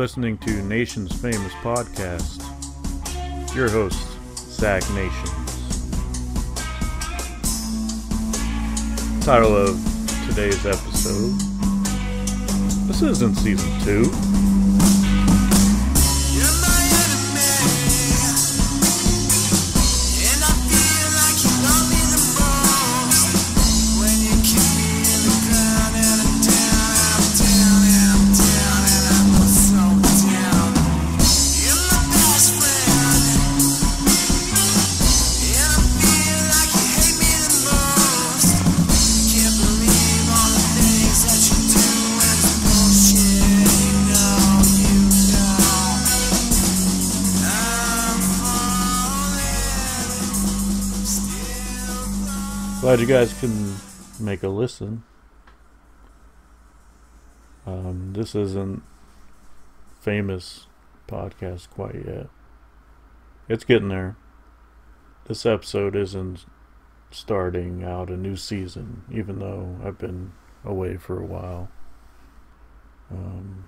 Listening to Nation's Famous Podcast. Your host, Zach Nations. Title of today's episode. This isn't season two. Glad you guys can make a listen. Um, this isn't famous podcast quite yet. It's getting there. This episode isn't starting out a new season, even though I've been away for a while. Um,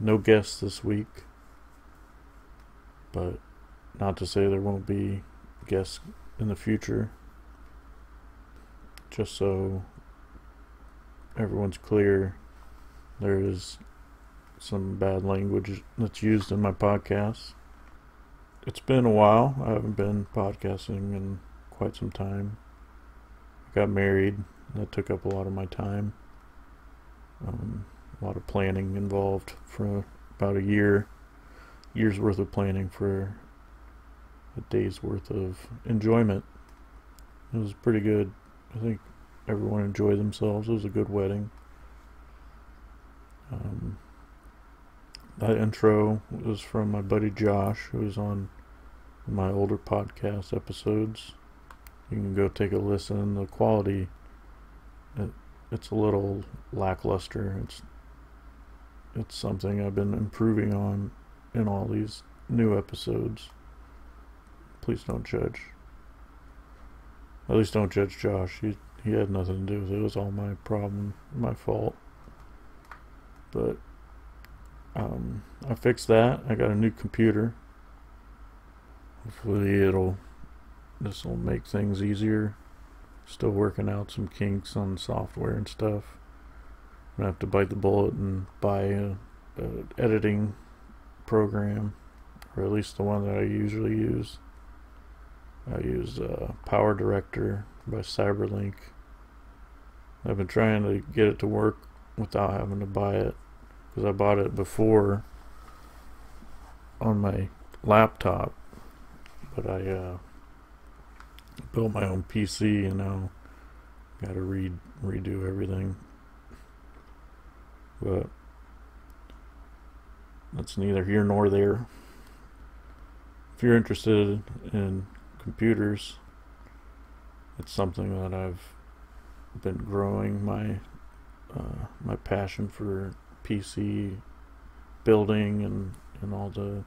no guests this week, but not to say there won't be guests in the future just so everyone's clear, there is some bad language that's used in my podcast. It's been a while. I haven't been podcasting in quite some time. I got married. And that took up a lot of my time. Um, a lot of planning involved for about a year. Year's worth of planning for a day's worth of enjoyment. It was pretty good. I think everyone enjoyed themselves. It was a good wedding. Um, that intro was from my buddy Josh, who was on my older podcast episodes. You can go take a listen. The quality, it, it's a little lackluster. It's it's something I've been improving on in all these new episodes. Please don't judge. At least don't judge Josh. He he had nothing to do with it. It was all my problem, my fault. But um, I fixed that. I got a new computer. Hopefully it'll this will make things easier. Still working out some kinks on software and stuff. I'm gonna have to bite the bullet and buy a, a editing program, or at least the one that I usually use. I use uh, Power Director by Cyberlink. I've been trying to get it to work without having to buy it because I bought it before on my laptop, but I uh, built my own PC and now got to re redo everything. But that's neither here nor there. If you're interested in computers. It's something that I've been growing my uh, my passion for PC building and and all the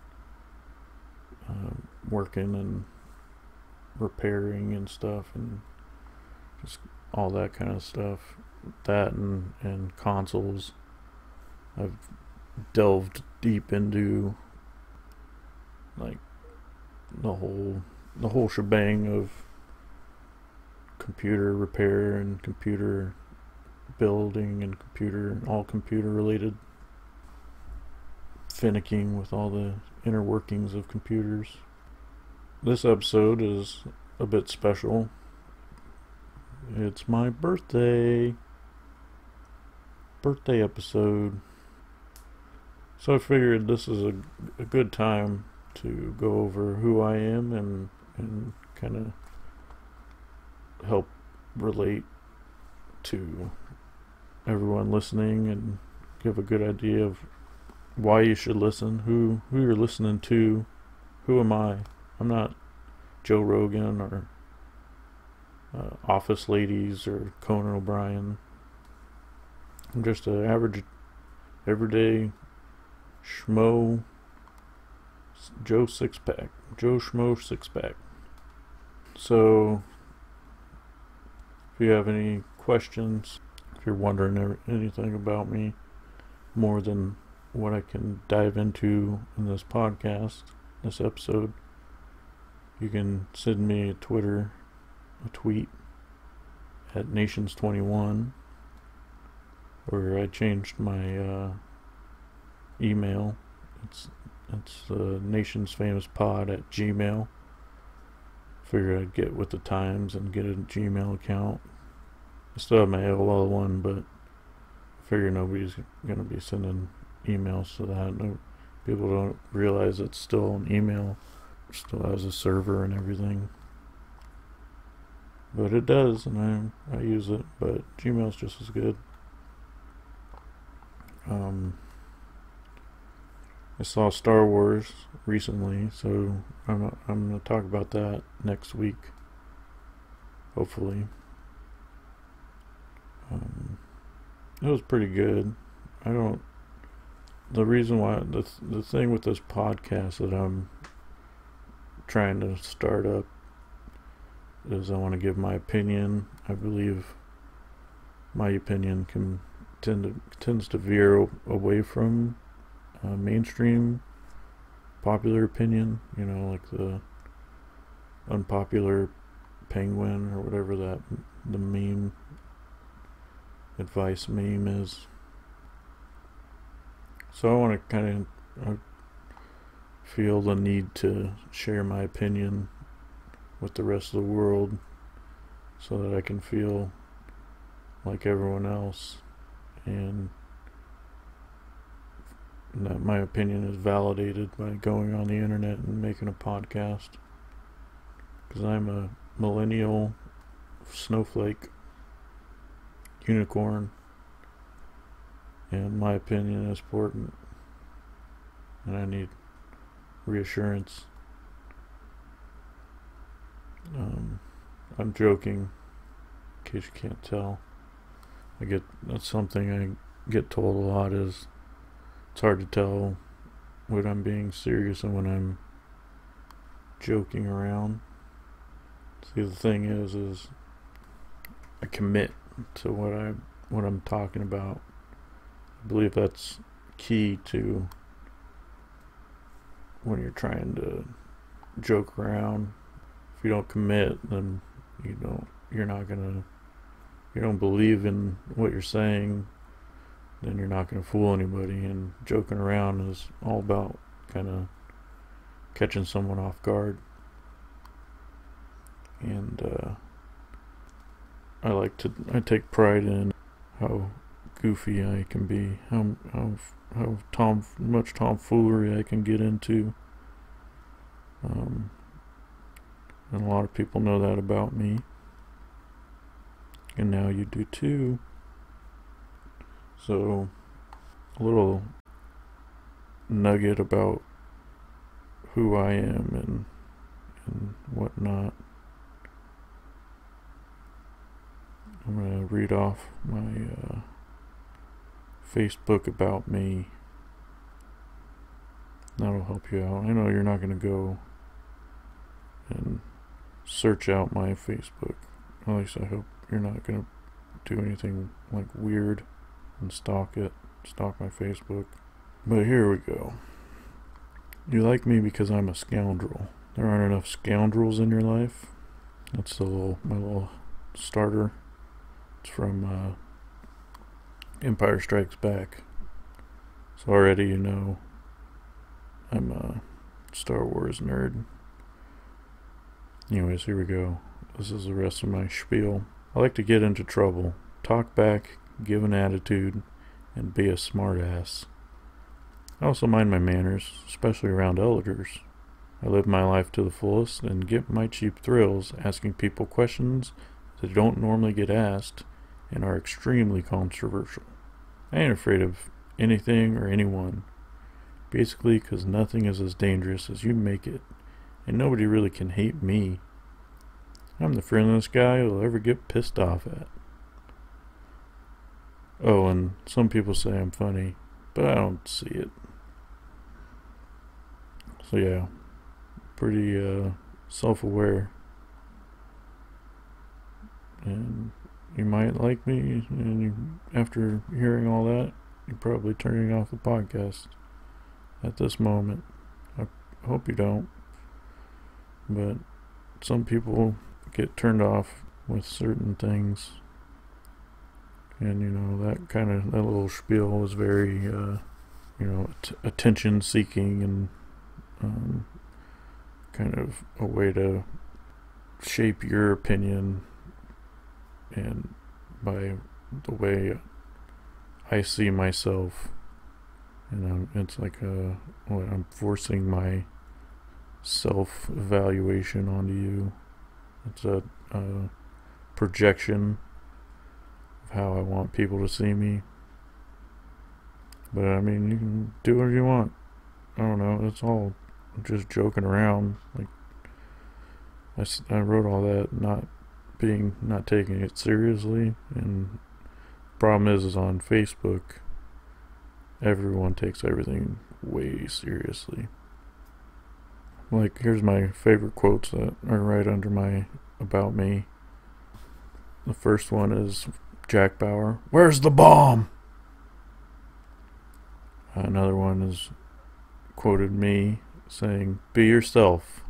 uh, working and repairing and stuff and just all that kind of stuff. That and and consoles. I've delved deep into like the whole the whole shebang of computer repair and computer building and computer all computer related finicking with all the inner workings of computers. This episode is a bit special. It's my birthday. Birthday episode. So I figured this is a, a good time to go over who I am and and kind of help relate to everyone listening and give a good idea of why you should listen, who who you're listening to, who am I? I'm not Joe Rogan or uh, Office Ladies or Conan O'Brien. I'm just an average, everyday schmo Joe Sixpack. Joe Schmo Sixpack. So, if you have any questions, if you're wondering anything about me more than what I can dive into in this podcast, this episode, you can send me a Twitter, a tweet at Nations21, or I changed my uh, email. It's it's uh, Nations Famous Pod at Gmail. Figure I'd get with the times and get a Gmail account. I still have my AOL one, but I figure nobody's gonna be sending emails to that. No, people don't realize it's still an email, still has a server and everything. But it does, and I I use it. But Gmail's just as good. Um, I saw Star Wars recently, so I'm I'm gonna talk about that next week. Hopefully. Um, it was pretty good. I don't. The reason why the the thing with this podcast that I'm trying to start up is I want to give my opinion. I believe my opinion can tend to tends to veer away from uh, mainstream popular opinion. You know, like the unpopular penguin or whatever that the meme advice meme is. So I want to kind of feel the need to share my opinion with the rest of the world so that I can feel like everyone else and that my opinion is validated by going on the internet and making a podcast. Because I'm a millennial snowflake unicorn. And my opinion is important. And I need reassurance. Um, I'm joking in case you can't tell. I get that's something I get told a lot is it's hard to tell when I'm being serious and when I'm joking around. See the thing is is I commit to what I what I'm talking about. I believe that's key to when you're trying to joke around. If you don't commit, then you don't you're not gonna you don't believe in what you're saying, then you're not gonna fool anybody. And joking around is all about kind of catching someone off guard. And uh, I like to I take pride in how goofy I can be, how how how tom much tomfoolery I can get into. Um, and a lot of people know that about me. And now you do too. So, a little nugget about who I am and and whatnot. I'm gonna read off my uh, Facebook about me. That'll help you out. I know you're not gonna go and search out my Facebook. At least I hope you're not gonna do anything like weird and stalk it, stalk my Facebook. But here we go. You like me because I'm a scoundrel. There aren't enough scoundrels in your life. That's the little my little starter. It's from uh, Empire Strikes Back. So already you know I'm a Star Wars nerd. Anyways, here we go. This is the rest of my spiel. I like to get into trouble, talk back, give an attitude, and be a smartass. I also mind my manners, especially around elders. I live my life to the fullest and get my cheap thrills asking people questions that don't normally get asked and are extremely controversial. I ain't afraid of anything or anyone, basically because nothing is as dangerous as you make it, and nobody really can hate me. I'm the friendliest guy you'll ever get pissed off at. Oh, and some people say I'm funny, but I don't see it. So yeah, pretty uh, self-aware. And you might like me, and you, after hearing all that, you're probably turning off the podcast at this moment. I hope you don't. But some people get turned off with certain things. And, you know, that kind of, that little spiel was very, uh, you know, t- attention seeking and um, kind of a way to shape your opinion and by the way I see myself. And I'm, it's like a what I'm forcing my self evaluation onto you. It's a, a projection how I want people to see me. But I mean you can do whatever you want. I don't know. It's all just joking around. Like I, I wrote all that not being not taking it seriously. And problem is is on Facebook everyone takes everything way seriously. Like here's my favorite quotes that are right under my about me. The first one is Jack Bauer where's the bomb another one is quoted me saying be yourself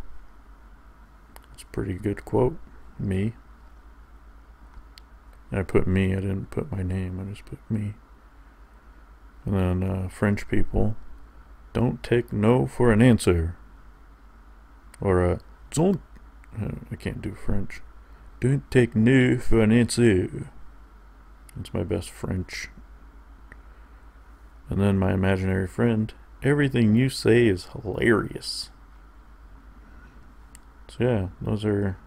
it's a pretty good quote me I put me, I didn't put my name, I just put me. And then uh, French people don't take no for an answer. Or uh, don't, uh, I can't do French. Don't take no for an answer. That's my best French. And then my imaginary friend, everything you say is hilarious. So yeah, those are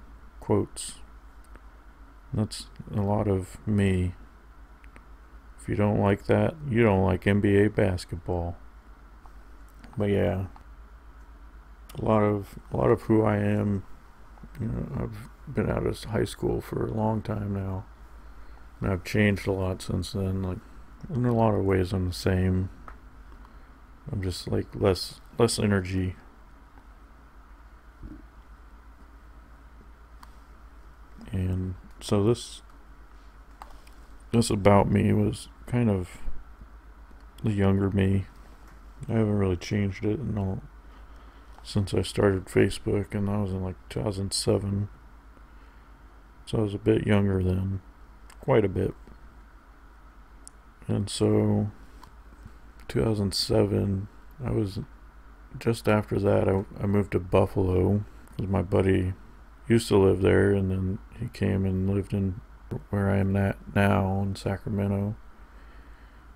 quotes. That's a lot of me. If you don't like that, you don't like NBA basketball. But yeah, a lot of a lot of who I am. You know, I've been out of high school for a long time now, I've changed a lot since then. Like in a lot of ways, I'm the same. I'm just like less less energy. And so this this about me was kind of the younger me. I haven't really changed it in all since I started Facebook, and that was in like 2007. So I was a bit younger then, quite a bit. And so, 2007, I was just after that. I, I moved to Buffalo because my buddy used to live there, and then he came and lived in where I am at now in Sacramento.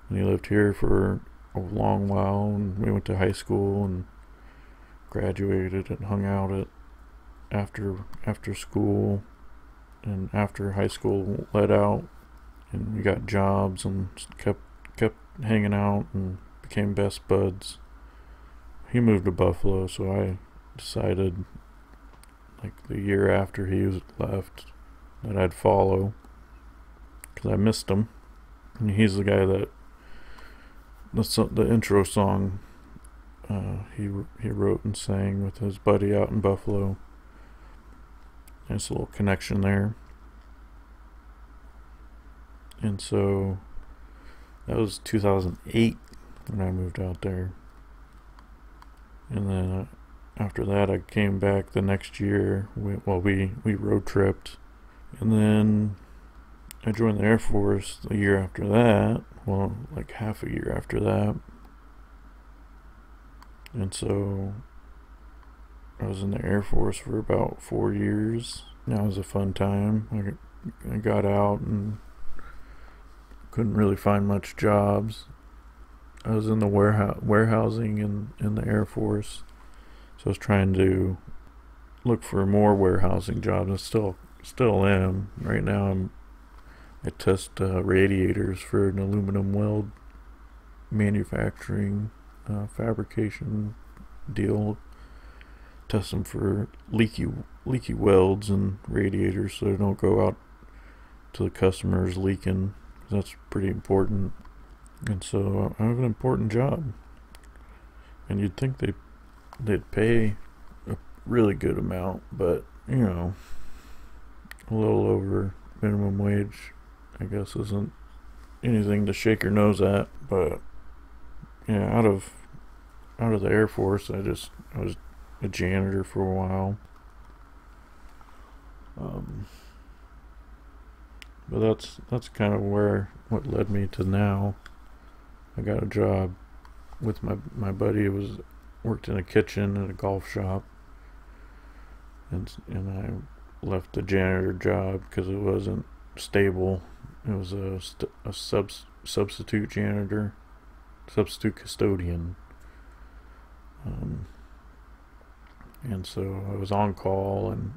And he lived here for a long while, and we went to high school and graduated and hung out at after after school and after high school let out and we got jobs and kept kept hanging out and became best buds. He moved to Buffalo, so I decided like the year after he was left that I'd follow because I missed him. And he's the guy that the the intro song uh, he he wrote and sang with his buddy out in Buffalo. Nice little connection there. And so that was 2008 when I moved out there. And then uh, after that, I came back the next year. We, well, we, we road tripped. And then I joined the Air Force the year after that. Well, like half a year after that. And so I was in the Air Force for about four years. That was a fun time. I, got out and couldn't really find much jobs. I was in the warehouse warehousing in, in the Air Force so I was trying to look for more warehousing jobs. I still still am. Right now I'm I test uh, radiators for an aluminum weld manufacturing uh, fabrication deal. Test them for leaky leaky welds and radiators so they don't go out to the customers leaking. That's pretty important. And so I have an important job. And you'd think they they'd pay a really good amount, but you know, a little over minimum wage, I guess, isn't anything to shake your nose at, but yeah, out of out of the Air Force, I just I was a janitor for a while. Um, but that's that's kind of where what led me to now. I got a job with my my buddy. It was worked in a kitchen at a golf shop, and and I left the janitor job because it wasn't stable. It was a a sub, substitute janitor, substitute custodian. Um, and so I was on call and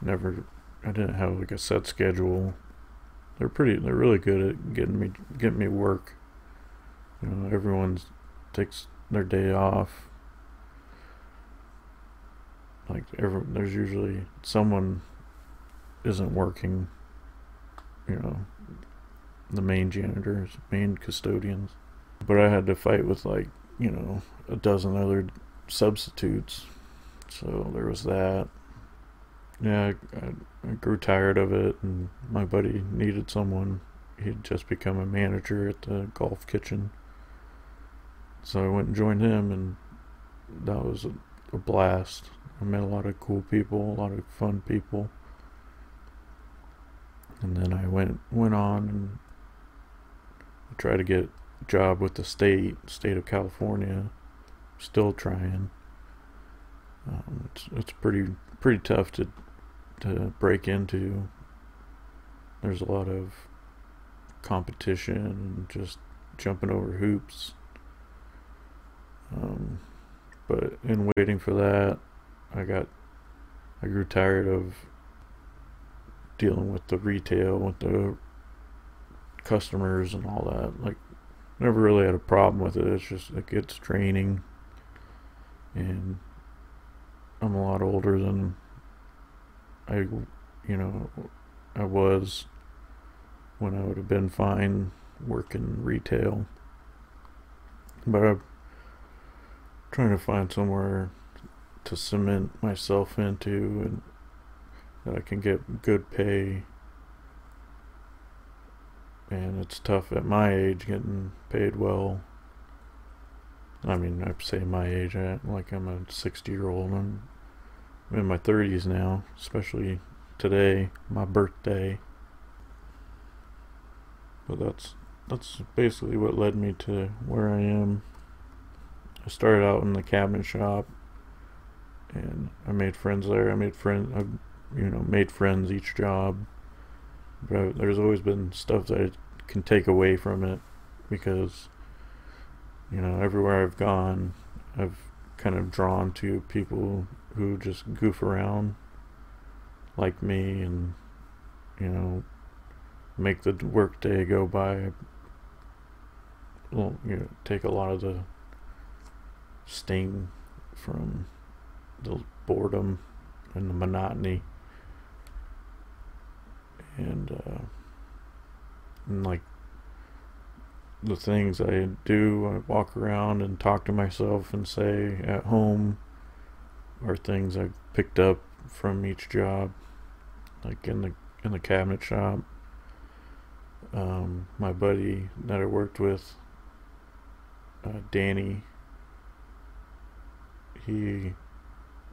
never I didn't have like a set schedule. They're pretty they're really good at getting me getting me work. You know, everyone takes their day off. Like every, there's usually someone isn't working, you know, the main janitors, main custodians. But I had to fight with like, you know, a dozen other substitutes. So there was that. Yeah, I, I grew tired of it, and my buddy needed someone. He'd just become a manager at the golf kitchen. So I went and joined him, and that was a, a blast. I met a lot of cool people, a lot of fun people. And then I went went on and tried to get a job with the state, state of California. Still trying. Um, it's it's pretty pretty tough to to break into. There's a lot of competition and just jumping over hoops. Um, but in waiting for that, I got I grew tired of dealing with the retail, with the customers and all that. Like, never really had a problem with it. It's just it gets draining, and I'm a lot older than I, you know, I was when I would have been fine working retail. But I'm trying to find somewhere to cement myself into and that I can get good pay. And it's tough at my age getting paid well. I mean, I say my age, I, like I'm a 60 year old. I'm I'm in my 30s now, especially today, my birthday. But that's that's basically what led me to where I am. I started out in the cabinet shop, and I made friends there. I made friends, I, you know, made friends each job. But I, there's always been stuff that I can take away from it because, you know, everywhere I've gone, I've kind of drawn to people who just goof around like me and you know make the workday go by. Well you know take a lot of the sting from the boredom and the monotony. And uh and like the things I do I walk around and talk to myself and say at home are things I picked up from each job, like in the in the cabinet shop. Um, my buddy that I worked with, uh, Danny, he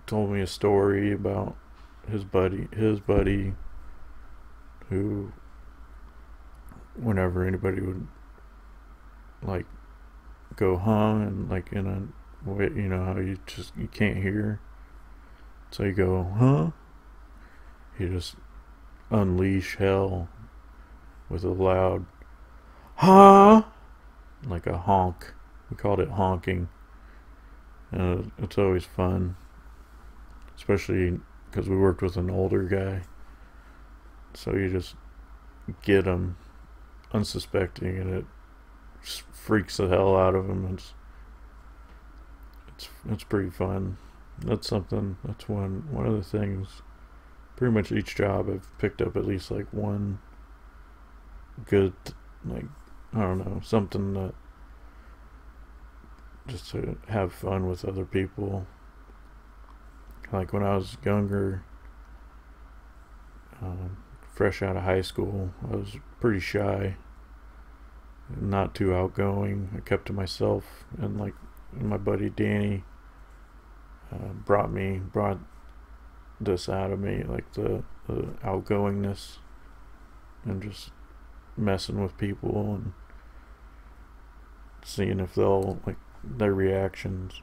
told me a story about his buddy, his buddy, who, whenever anybody would like go hum and like in a way, you know how you just you can't hear so you go, huh? You just unleash hell with a loud, huh? Like a honk. We called it honking. And it's always fun. Especially because we worked with an older guy. So you just get him unsuspecting and it freaks the hell out of him. It's, it's, it's pretty fun. That's something that's one one of the things pretty much each job I've picked up at least like one good like I don't know something that just to have fun with other people. Like when I was younger um, fresh out of high school I was pretty shy not too outgoing. I kept to myself, and like my buddy Danny uh, brought me brought this out of me, like the, the outgoingness and just messing with people and seeing if they'll like their reactions.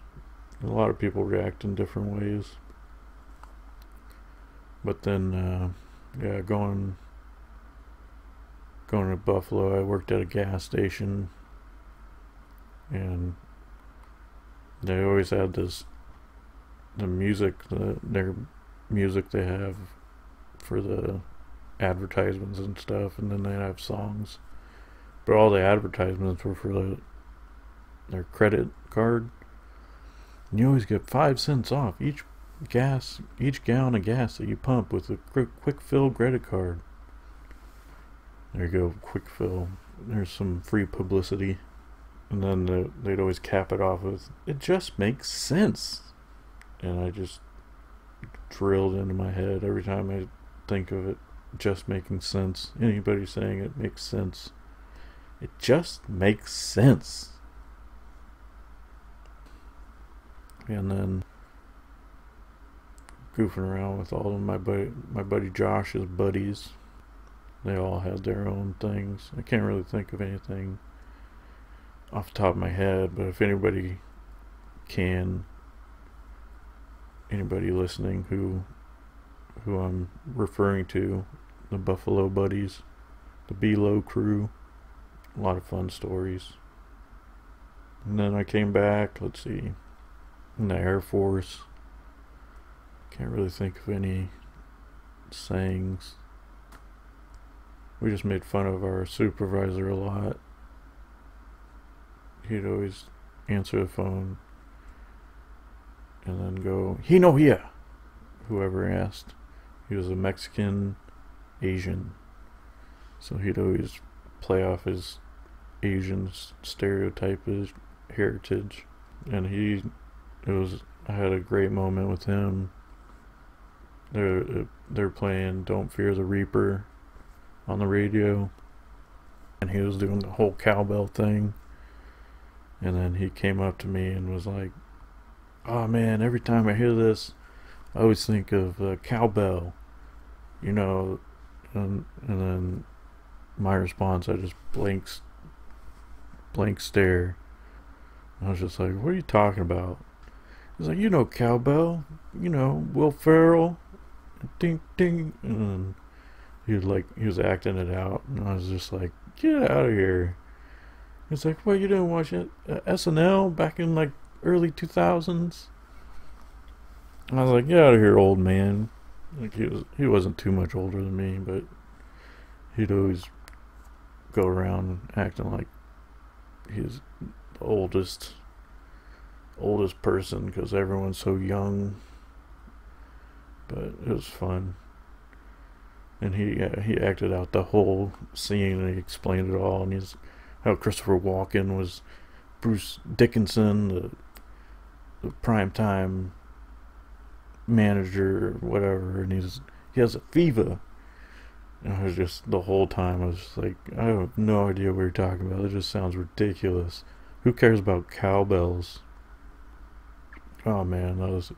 A lot of people react in different ways. But then, uh, yeah, going going to Buffalo, I worked at a gas station, and they always had this the music, the, their music they have for the advertisements and stuff, and then they have songs. But all the advertisements were for the, their credit card. And you always get five cents off each gas, each gallon of gas that you pump with a quick, Kwik Fill credit card. There you go, Kwik Fill. There's some free publicity. And then the, they'd always cap it off with, it just makes sense. And I just drilled into my head every time I think of it just making sense. Anybody saying it makes sense. It just makes sense. And then goofing around with all of my buddy, my buddy Josh's buddies. They all had their own things. I can't really think of anything off the top of my head, but if anybody can, anybody listening who who I'm referring to, the Buffalo Buddies, the Below crew, a lot of fun stories. And then I came back, let's see, in the Air Force. Can't really think of any sayings. We just made fun of our supervisor a lot. He'd always answer the phone and then go, he no here, whoever asked. He was a Mexican Asian. So he'd always play off his Asian stereotype, his heritage. And he, it was, I had a great moment with him. They're, they're playing Don't Fear the Reaper on the radio. And he was doing the whole cowbell thing. And then he came up to me and was like, Oh man, every time I hear this, I always think of uh, cowbell. You know, and and then my response, I just blinks, blank stare. I was just like, "What are you talking about?" He's like, "You know cowbell, you know Will Ferrell, ding ding," and he was like, he was acting it out, and I was just like, "Get out of here!" He's like, "What you didn't watch it uh, SNL back in like early two thousands?" I was like, "Get out of here, old man." Like he was, he wasn't too much older than me, but he'd always go around acting like he's the oldest, oldest person because everyone's so young. But it was fun, and he uh, he acted out the whole scene and he explained it all. And he's how Christopher Walken was Bruce Dickinson, the the prime time manager whatever, and he's he has a fever. And I was just the whole time I was just like, I have no idea what you're talking about. It just sounds ridiculous. Who cares about cowbells? Oh man, that was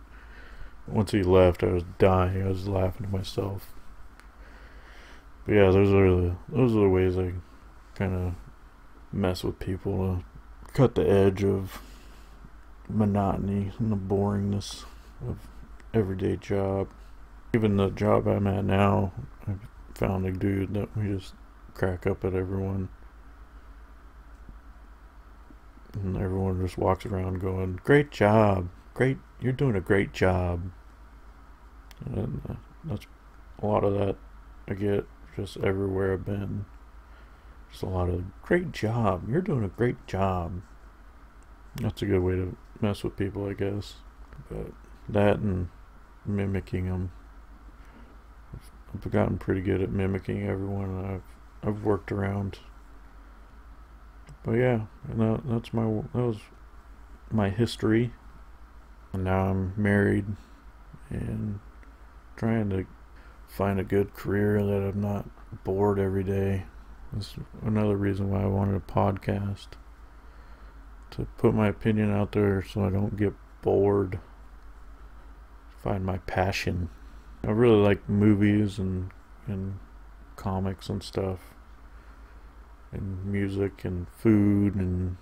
once he left, I was dying. I was laughing to myself. But yeah, those are the those are the ways I kind of mess with people to cut the edge of monotony and the boringness of everyday job. Even the job I'm at now, I found a dude that we just crack up at everyone. And everyone just walks around going, Great job. Great. You're doing a great job. And uh, that's a lot of that I get just everywhere I've been. Just a lot of great job. You're doing a great job. That's a good way to mess with people, I guess. But that and mimicking them. I've gotten pretty good at mimicking everyone I've I've worked around. But yeah, and that, that's my that was my history. And now I'm married and trying to find a good career that I'm not bored every day That's another reason why I wanted a podcast. To put my opinion out there so I don't get bored. Find my passion. I really like movies and and comics and stuff. And music and food and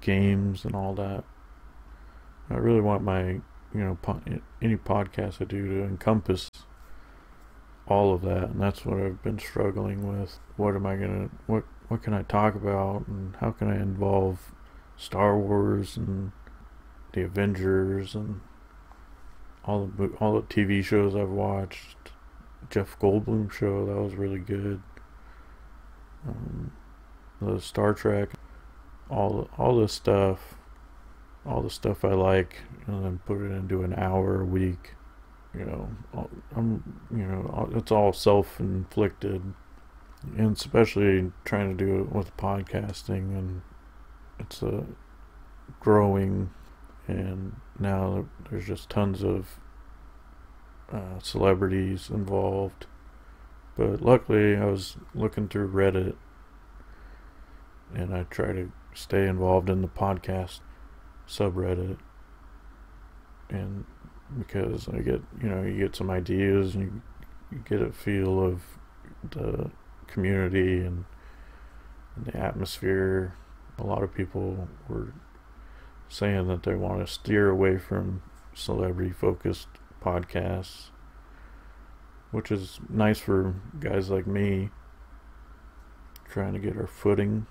games and all that. I really want my, you know, po- any podcast I do to encompass all of that, and that's what I've been struggling with. What am I gonna, what, what can I talk about, and how can I involve Star Wars and the Avengers and all the all the TV shows I've watched. Jeff Goldblum show that was really good. Um, the Star Trek, all all this stuff, all the stuff I like, and then put it into an hour a week. You know, I'm you know it's all self-inflicted, and especially trying to do it with podcasting, and it's a growing, and now there's just tons of uh, celebrities involved. But luckily, I was looking through Reddit and I try to stay involved in the podcast subreddit. And because I get, you know, you get some ideas and you, you get a feel of the community and, and the atmosphere. A lot of people were saying that they want to steer away from celebrity focused podcasts, which is nice for guys like me trying to get our footing.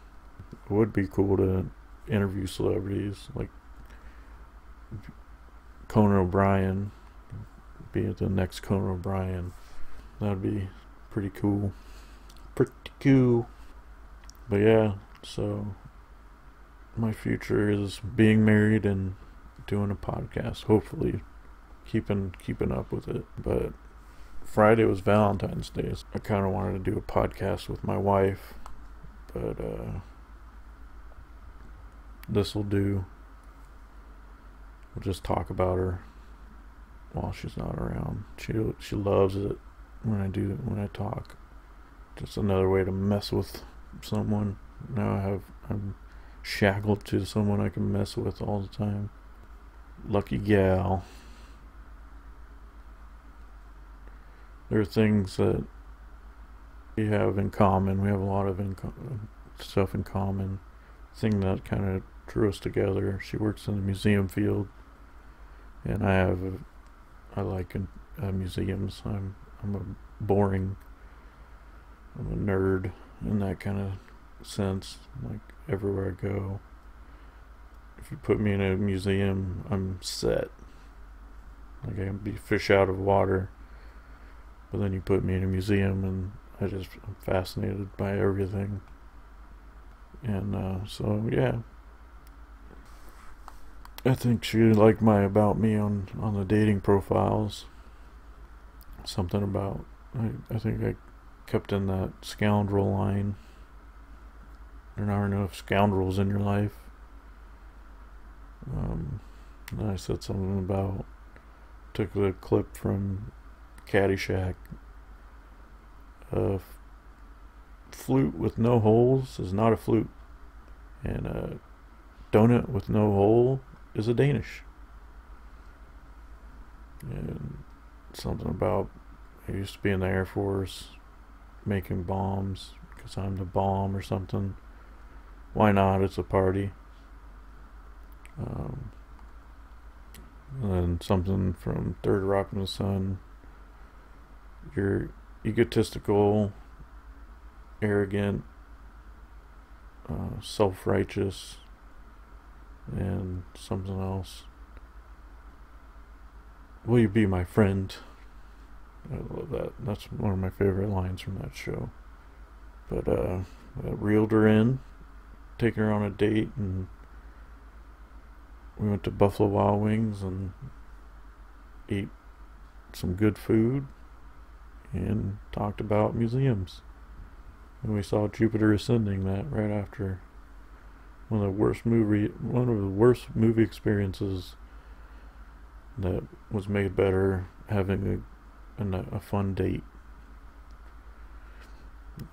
It would be cool to interview celebrities like Conan O'Brien, be at the next Conan O'Brien. That'd be pretty cool. Pretty cool. But yeah, so my future is being married and doing a podcast. Hopefully keeping keeping up with it. But Friday was Valentine's Day. So I kind of wanted to do a podcast with my wife, but uh, this will do. We'll just talk about her while she's not around. She she loves it when I do when I talk. Just another way to mess with someone. Now I have I'm shackled to someone I can mess with all the time. Lucky gal. there are things that we have in common. We have a lot of in stuff in common. Thing that kind of drew us together. She works in the museum field, and I have, a, I like museums. I'm I'm a boring. I'm a nerd in that kind of sense. Like everywhere I go, if you put me in a museum, I'm set. Like I can be fish out of water but then you put me in a museum and I just I'm fascinated by everything. And uh, so yeah. I think she liked my about me on, on the dating profiles. Something about I, I think I kept in that scoundrel line. There aren't enough scoundrels in your life. Um, I said something about took the clip from Caddyshack. A flute with no holes is not a flute, and a donut with no hole is a Danish. And something about I used to be in the Air Force making bombs because I'm the bomb or something. Why not? It's a party. Um, and something from Third Rock from the Sun you're egotistical, arrogant, uh, self righteous, and something else. Will you be my friend? I love that. That's one of my favorite lines from that show. But uh, I reeled her in, taking her on a date, and we went to Buffalo Wild Wings and ate some good food and talked about museums. And we saw Jupiter Ascending that right after one of the worst movie one of the worst movie experiences that was made better having a, a, a fun date.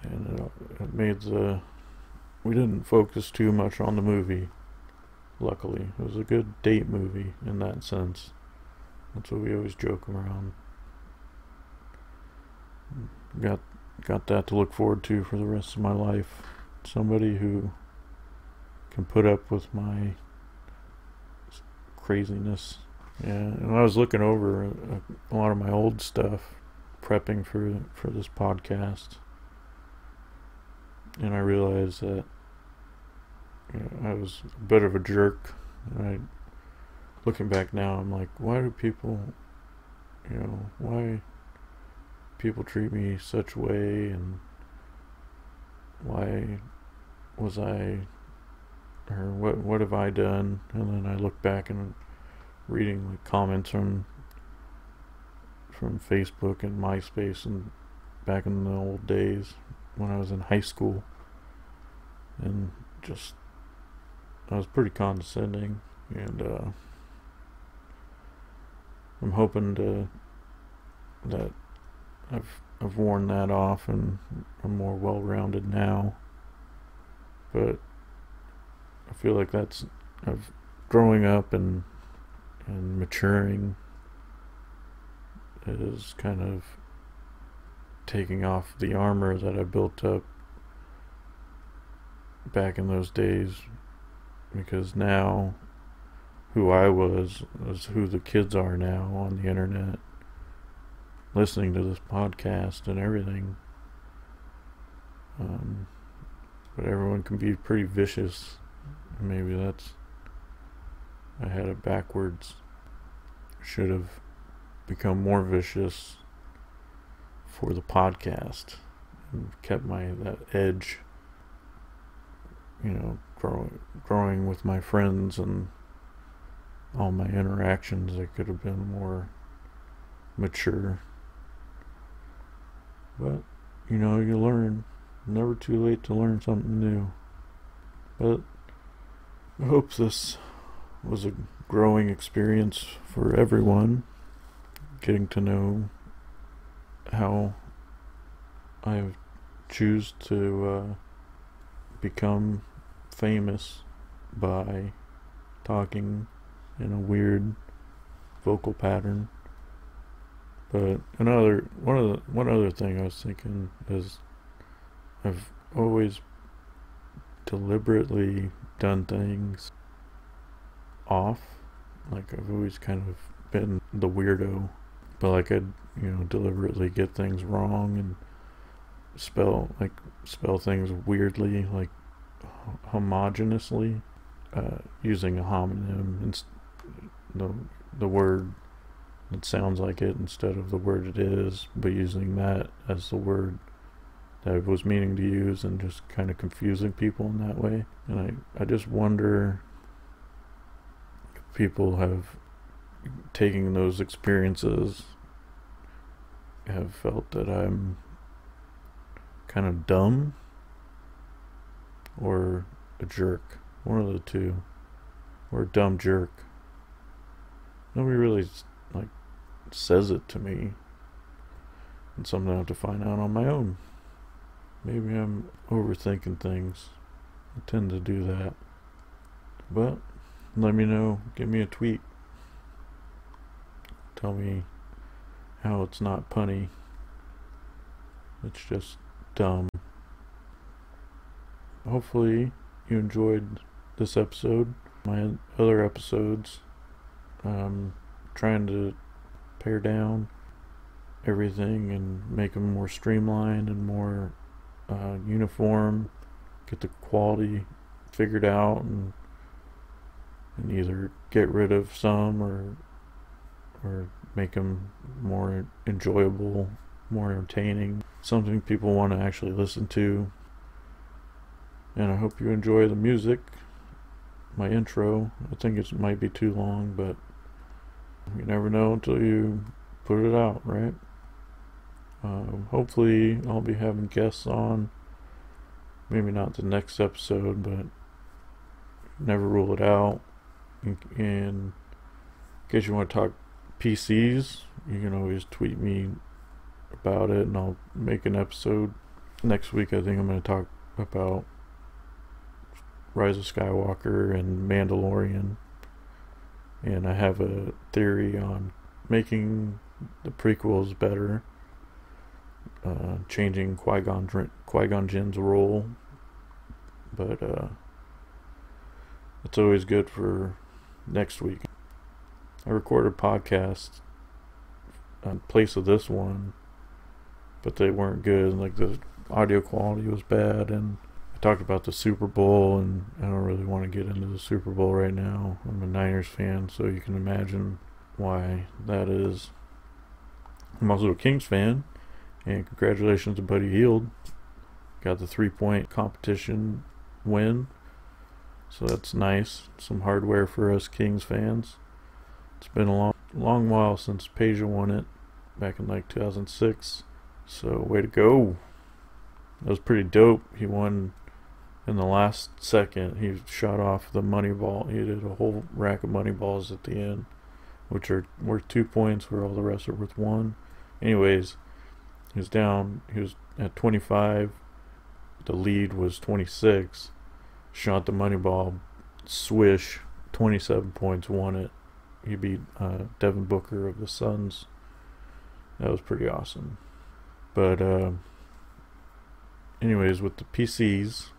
and it, it made the we didn't focus too much on the movie. Luckily, it was a good date movie in that sense. That's what we always joke around. Got got that to look forward to for the rest of my life. Somebody who can put up with my craziness. Yeah, and I was looking over a, a lot of my old stuff, prepping for for this podcast, and I realized that you know, I was a bit of a jerk. I, looking back now, I'm like, why do people, you know, why people treat me such way, and why was I or what what have I done? And then I look back and reading the comments from from Facebook and MySpace and back in the old days when I was in high school and just I was pretty condescending and uh, I'm hoping to that I've I've worn that off and I'm more well rounded now but I feel like that's of growing up and and maturing is kind of taking off the armor that I built up back in those days. Because now who I was is who the kids are now on the internet listening to this podcast and everything. Um, but everyone can be pretty vicious Maybe that's. I had it backwards. Should have become more vicious for the podcast and kept my that edge. You know, growing growing with my friends and all my interactions. I could have been more mature. But you know, you learn. Never too late to learn something new. But I hope this was a growing experience for everyone, getting to know how I choose to uh, become famous by talking in a weird vocal pattern. But another one of the one other thing I was thinking is I've always deliberately done things off. Like I've always kind of been the weirdo, but like I'd you know deliberately get things wrong and spell like spell things weirdly, like homogeneously, uh, using a homonym and the the word that sounds like it instead of the word it is, but using that as the word I was meaning to use and just kind of confusing people in that way. And I, I just wonder if people have taken those experiences have felt that I'm kind of dumb or a jerk. One of the two. Or a dumb jerk. Nobody really like says it to me. And something I have to find out on my own. Maybe I'm overthinking things. I tend to do that. But let me know. Give me a tweet. Tell me how it's not punny. It's just dumb. Hopefully you enjoyed this episode. My other episodes, I'm trying to pare down everything and make them more streamlined and more uh, uniform, get the quality figured out, and and either get rid of some or or make them more enjoyable, more entertaining, something people want to actually listen to. And I hope you enjoy the music. My intro, I think it might be too long, but you never know until you put it out, right? Um, hopefully, I'll be having guests on. Maybe not the next episode, but never rule it out. And in case you want to talk PCs, you can always tweet me about it and I'll make an episode next week I think I'm going to talk about Rise of Skywalker and Mandalorian. And I have a theory on making the prequels better, uh, changing Qui Gon Qui Gon Jinn's role, but uh, it's always good for next week. I recorded a podcast in place of this one, but they weren't good. Like the audio quality was bad, and I talked about the Super Bowl, and I don't really want to get into the Super Bowl right now. I'm a Niners fan, so you can imagine why that is. I'm also a Kings fan, and congratulations to Buddy Hield. Got the three point competition win. So that's nice. Some hardware for us Kings fans. It's been a long, long while since Peja won it, back in like 2006. So way to go! That was pretty dope. He won in the last second. He shot off the money ball. He did a whole rack of money balls at the end, which are worth two points, where all the rest are worth one. Anyways, he was down. He was at 25. The lead was 26 shot the money ball, swish, 27 points, won it. He beat uh, Devin Booker of the Suns. That was pretty awesome. But, uh, anyways, with the PCs,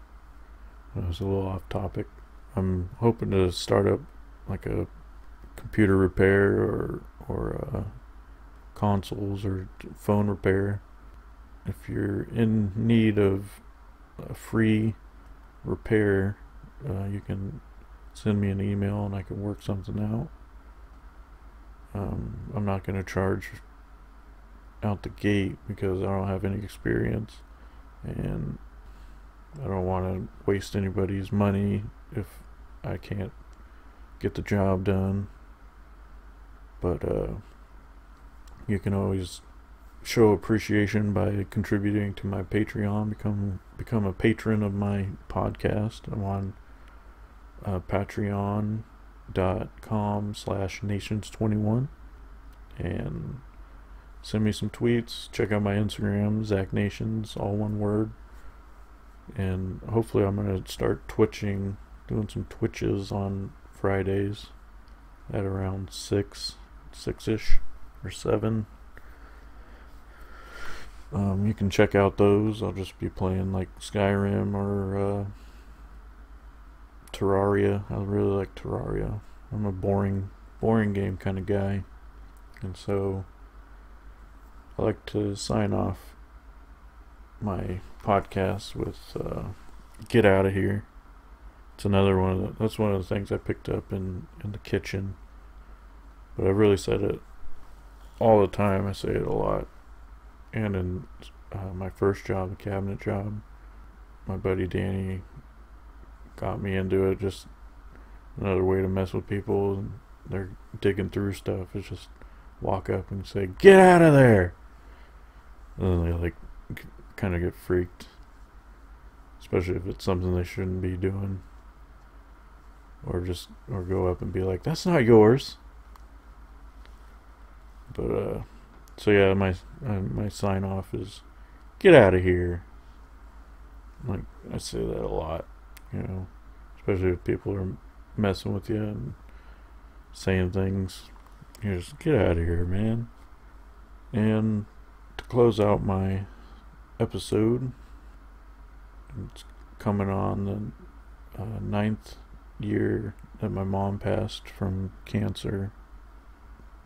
that was a little off topic. I'm hoping to start up like a computer repair or or uh, consoles or phone repair. If you're in need of a free repair, uh, you can send me an email and I can work something out. Um, I'm not going to charge out the gate because I don't have any experience and I don't want to waste anybody's money if I can't get the job done. But uh, you can always show appreciation by contributing to my Patreon. Become become a patron of my podcast. I'm on uh, patreon.com slash nations21 and send me some tweets. Check out my Instagram, Zach Nations, all one word. And hopefully I'm going to start twitching, doing some twitches on Fridays at around 6, 6-ish or 7 um, you can check out those. I'll just be playing like Skyrim or uh, Terraria. I really like Terraria. I'm a boring, boring game kind of guy, and so I like to sign off my podcast with uh, "Get Out of Here." It's another one of the, that's one of the things I picked up in in the kitchen, but I really said it all the time. I say it a lot and in uh, my first job, a cabinet job, my buddy Danny got me into it. Just another way to mess with people. And they're digging through stuff. It's just walk up and say, "Get out of there!" And then they like kind of get freaked, especially if it's something they shouldn't be doing, or just or go up and be like, "That's not yours." But uh so yeah, my uh, my sign off is get out of here. Like I say that a lot, you know, especially if people are messing with you and saying things. You just get out of here, man. And to close out my episode, it's coming on the uh, ninth year that my mom passed from cancer.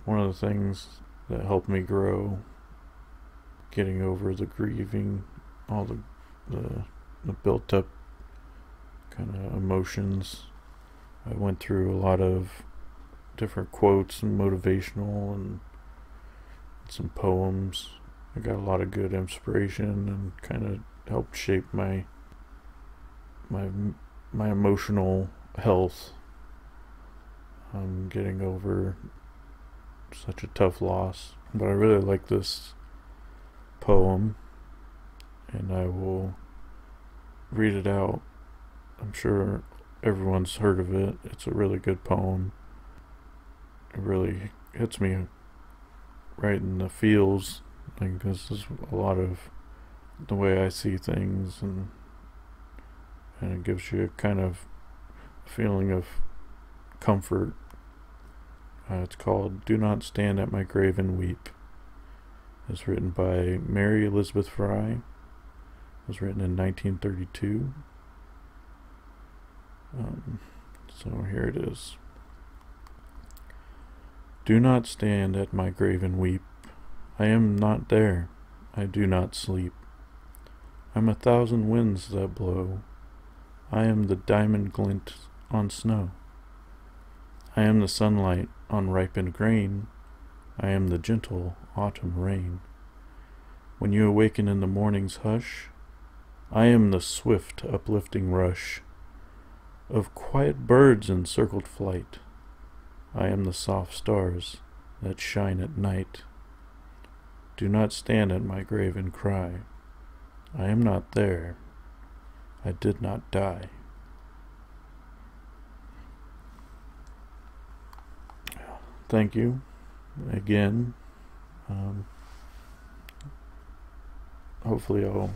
One of the things that helped me grow. Getting over the grieving, all the the, the built up kind of emotions. I went through a lot of different quotes and motivational and some poems. I got a lot of good inspiration and kind of helped shape my my my emotional health. I'm getting over such a tough loss. But I really like this poem, and I will read it out. I'm sure everyone's heard of it. It's a really good poem. It really hits me right in the feels. Like this is a lot of the way I see things, and and it gives you a kind of feeling of comfort. Uh, it's called "Do Not Stand at My Grave and Weep." It's written by Mary Elizabeth Frye. It was written in 1932. Um, so here it is. Do not stand at my grave and weep. I am not there. I do not sleep. I'm a thousand winds that blow. I am the diamond glint on snow. I am the sunlight on ripened grain. I am the gentle autumn rain. When you awaken in the morning's hush, I am the swift uplifting rush of quiet birds in circled flight. I am the soft stars that shine at night. Do not stand at my grave and cry. I am not there. I did not die. Thank you again. Um, hopefully, I'll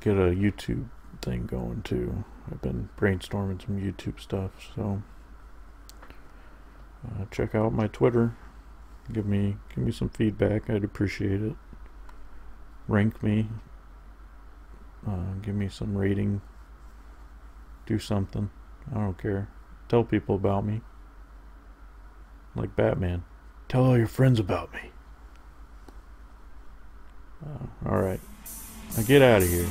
get a YouTube thing going too. I've been brainstorming some YouTube stuff, so uh, check out my Twitter. Give me give me some feedback. I'd appreciate it. Rank me. Uh, give me some rating. Do something. I don't care. Tell people about me. Like Batman. Tell all your friends about me. Uh, Alright. Now get out of here.